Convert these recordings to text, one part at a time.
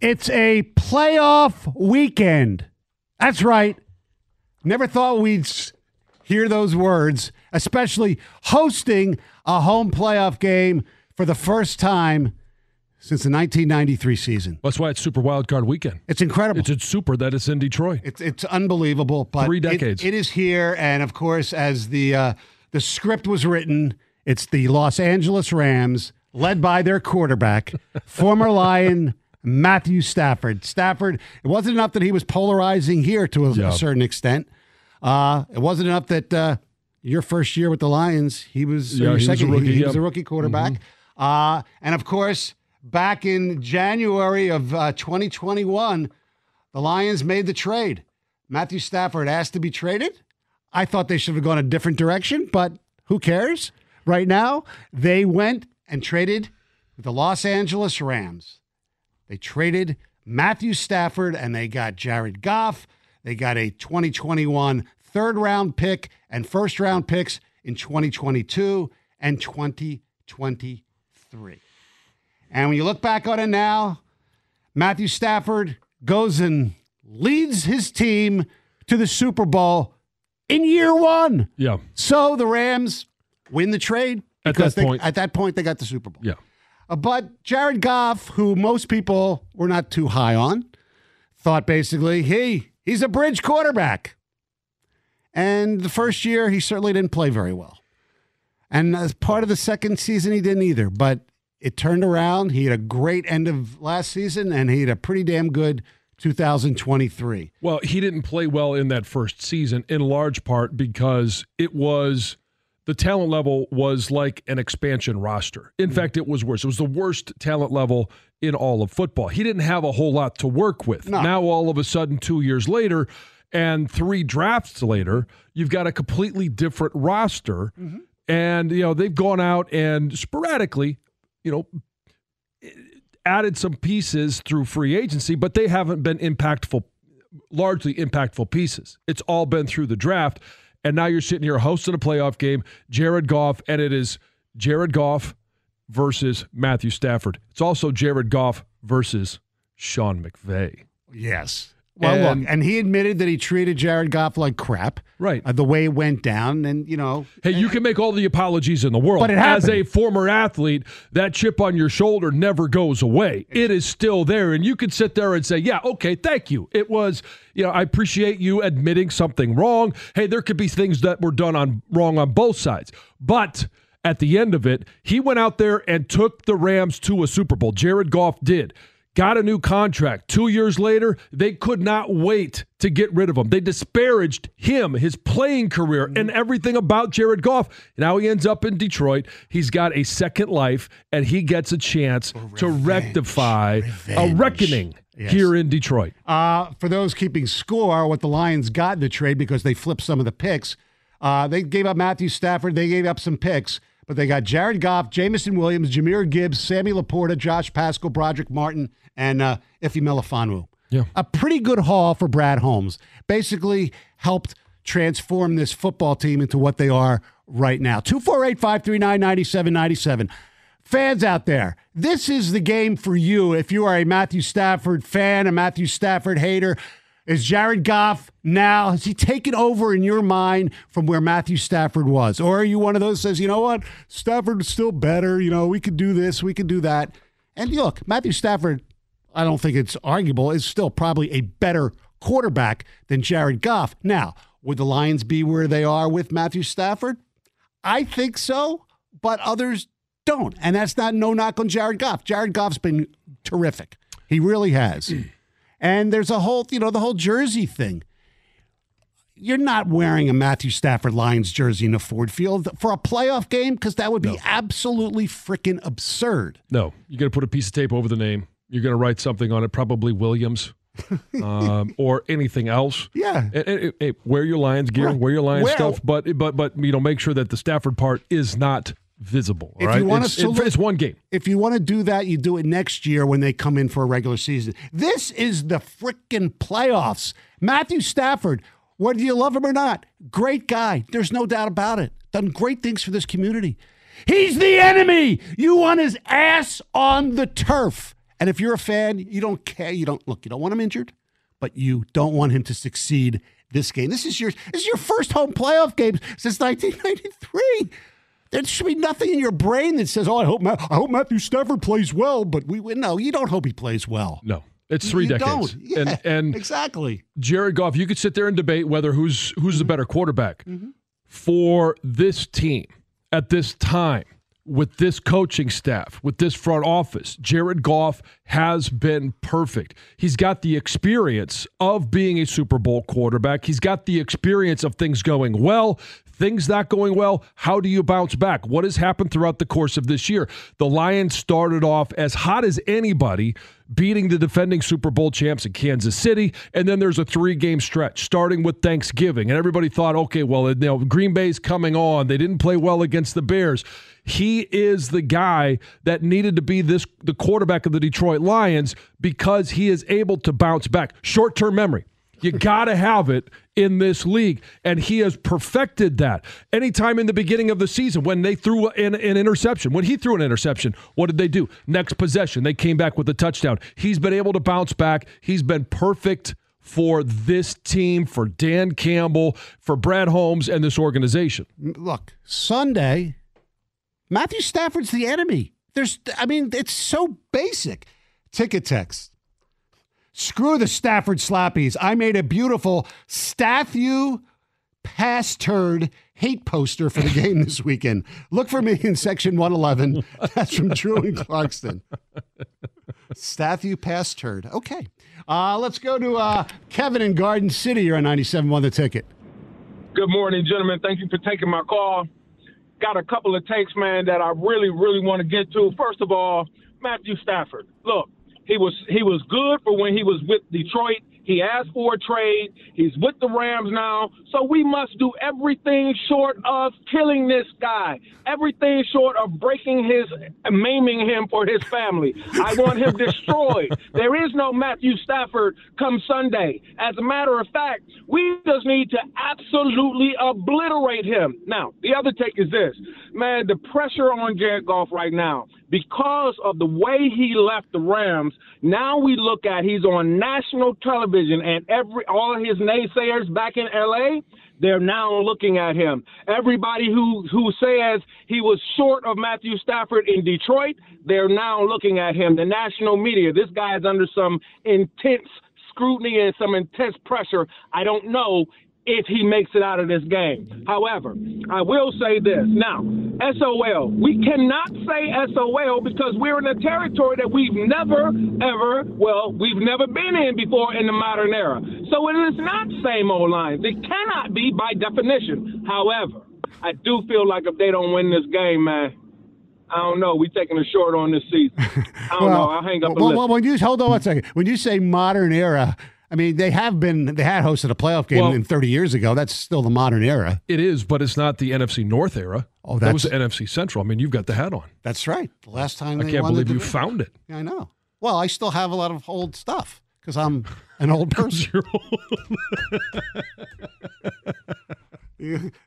It's a playoff weekend. That's right. Never thought we'd hear those words, especially hosting a home playoff game for the first time since the 1993 season. That's why it's Super Wild Card Weekend. It's incredible. It's, it's super that it's in Detroit. It's it's unbelievable. But Three it- decades. it is here, and of course, as the uh, the script was written, it's the Los Angeles Rams, led by their quarterback, former Lion Matthew Stafford. Stafford. It wasn't enough that he was polarizing here to a, a certain extent. Uh, it wasn't enough that uh, your first year with the Lions, he was Yeah, your he was a second. rookie, he, he yeah. was a rookie quarterback. Uh, and of course, back in January of uh, 2021. The Lions made the trade. Matthew Stafford asked to be traded. I thought they should have gone a different direction, but who cares? Right now, they went and traded with the Los Angeles Rams. They traded Matthew Stafford and they got Jared Goff. They got a 2021 third round pick and first round picks in 2022 and 2023. And when you look back on it now, Matthew Stafford goes and leads his team to the Super Bowl in year one. Yeah. So the Rams win the trade At that they- point. at that point they got the Super Bowl. Yeah. Uh, but Jared Goff, who most people were not too high on, thought basically, hey, he's a bridge quarterback. And the first year, he certainly didn't play very well. And as part of the second season, he didn't either. But it turned around. He had a great end of last season, and he had a pretty damn good 2023. Well, he didn't play well in that first season in large part because it was the talent level was like an expansion roster. In mm. fact, it was worse. It was the worst talent level in all of football. He didn't have a whole lot to work with. No. Now all of a sudden 2 years later and 3 drafts later, you've got a completely different roster. Mm-hmm. And you know, they've gone out and sporadically, you know, added some pieces through free agency, but they haven't been impactful, largely impactful pieces. It's all been through the draft. And now you're sitting here hosting a playoff game, Jared Goff, and it is Jared Goff versus Matthew Stafford. It's also Jared Goff versus Sean McVay. Yes. Well, And- look, and he admitted that he treated Jared Goff like crap. Right. Uh, the way it went down, and you know, Hey, you can make all the apologies in the world. But it As a former athlete, that chip on your shoulder never goes away. It is still there. And you can sit there and say, yeah, okay, thank you. It was, you know, I appreciate you admitting something wrong. Hey, there could be things that were done on wrong on both sides. But at the end of it, he went out there and took the Rams to a Super Bowl. Jared Goff did. Got a new contract. Two years later, they could not wait to get rid of him. They disparaged him, his playing career, and everything about Jared Goff. Now he ends up in Detroit. He's got a second life, and he gets a chance to rectify a reckoning Yes. here in Detroit. Uh, for those keeping score, what the Lions got in the trade because they flipped some of the picks, uh, they gave up Matthew Stafford, they gave up some picks, but they got Jared Goff, Jameson Williams, Jahmyr Gibbs, Sammy LaPorta, Josh Paschal, Brodric Martin, and uh, Ife Melifonwu. Yeah. A pretty good haul for Brad Holmes. Basically helped transform this football team into what they are right now. 248 539 9797. Fans out there, this is the game for you if you are a Matthew Stafford fan, a Matthew Stafford hater. Is Jared Goff now, has he taken over in your mind from where Matthew Stafford was? Or are you one of those says, you know what, Stafford is still better, you know, we could do this, we could do that. And look, Matthew Stafford, I don't think it's arguable, is still probably a better quarterback than Jared Goff. Now, would the Lions be where they are with Matthew Stafford? I think so, but others don't. And that's not no knock on Jared Goff. Jared Goff's been terrific. He really has. And there's a whole, you know, the whole jersey thing. You're not wearing a Matthew Stafford Lions jersey in a Ford Field for a playoff game because that would be absolutely freaking absurd. No, you're going to put a piece of tape over the name. You're going to write something on it, probably Williams. um, or anything else. Yeah. And, and- and wear your Lions gear, Right. wear your Lions Well- stuff, but but but you know, make sure that the Stafford part is not visible. If right? you want it's, to look- it's one game. If you want to do that, you do it next year when they come in for a regular season. This is the freaking playoffs. Matthew Stafford, whether you love him or not, great guy. There's no doubt about it. Done great things for this community. He's the enemy. You want his ass on the turf. And if you're a fan, you don't care. You don't look. You don't want him injured, but you don't want him to succeed this game. This is your this is your first home playoff game since 1993. There should be nothing in your brain that says, "Oh, I hope Ma- I hope Matthew Stafford plays well." But we no, you don't hope he plays well. No, it's three you decades. Don't. Yeah, and and exactly. Jared Goff, you could sit there and debate whether who's who's the mm-hmm. better quarterback mm-hmm. for this team at this time with this coaching staff, with this front office. Jared Goff has been perfect. He's got the experience of being a Super Bowl quarterback. He's got the experience of things going well, things not going well. How do you bounce back? What has happened throughout the course of this year? The Lions started off as hot as anybody beating the defending Super Bowl champs in Kansas City. And then there's a three game stretch starting with Thanksgiving. And everybody thought, okay, well, you know, Green Bay's coming on. They didn't play well against the Bears. He is the guy that needed to be this the quarterback of the Detroit Lions because he is able to bounce back. Short term memory. You got to have it in this league. And he has perfected that. Anytime in the beginning of the season when they threw an, an interception, when he threw an interception, what did they do? Next possession, they came back with a touchdown. He's been able to bounce back. He's been perfect for this team, for Dan Campbell, for Brad Holmes, and this organization. Look, Sunday, Matthew Stafford's the enemy. There's, I mean, it's so basic. Ticket text. Screw the Stafford slappies. I made a beautiful staff you pass turd hate poster for the game this weekend. Look for me in section 111. That's from Drew and Clarkston. Staff you pass turd. Okay. Uh, let's go to uh, Kevin in Garden City. You're on 97 on the ticket. Good morning, gentlemen. Thank you for taking my call. Got a couple of takes, man, that I really, really want to get to. First of all, Matthew Stafford. Look, he was he was good for when he was with Detroit. He asked for a trade. He's with the Rams now. So we must do everything short of killing this guy. Everything short of breaking his, maiming him for his family. I want him destroyed. There is no Matthew Stafford come Sunday. As a matter of fact, we just need to absolutely obliterate him. Now, the other take is this. Man, the pressure on Jared Goff right now, because of the way he left the Rams, now we look at he's on national television and every all his naysayers back in LA, they're now looking at him. Everybody who who says he was short of Matthew Stafford in Detroit, they're now looking at him. The national media, this guy is under some intense scrutiny and some intense pressure. I don't know if he makes it out of this game. However, I will say this. Now, SOL, we cannot say SOL because we're in a territory that we've never, ever, well, we've never been in before in the modern era. So it is not same old lines. It cannot be by definition. However, I do feel like if they don't win this game, man, I don't know. We taking a short on this season. I don't know. I'll hang up well, well, when you hold on one second, when you say modern era, I mean, they have been, they had hosted a playoff game Well- in 30 years ago. That's still the modern era. It is, but it's not the NFC North era. Oh, that was the NFC Central. I mean, you've got the hat on. That's right. The last time I they can't believe you found it. Yeah, I know. Well, I still have a lot of old stuff because I'm an old person.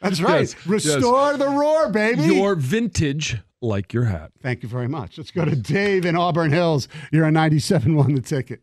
That's right. Yes, Restore the roar, baby. Your vintage, like your hat. Thank you very much. Let's go to Dave in Auburn Hills. You're on 97 won the ticket.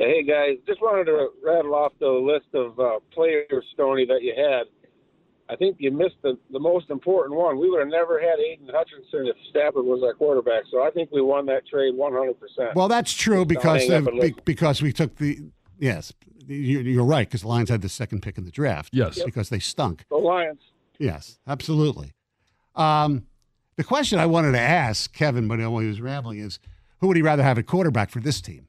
Hey guys, just wanted to rattle off the list of uh, players, Stoney, that you had. I think you missed the, the most important one. We would have never had Aidan Hutchinson if Stafford was our quarterback. So I think we won that trade 100%. Well, that's true because hang of, be, because we took the yes. You, you're right because the Lions had the second pick in the draft. Yes. because they stunk. the Lions. Yes, absolutely. Um, the question I wanted to ask Kevin, but when he was rambling, is who would he rather have at quarterback for this team?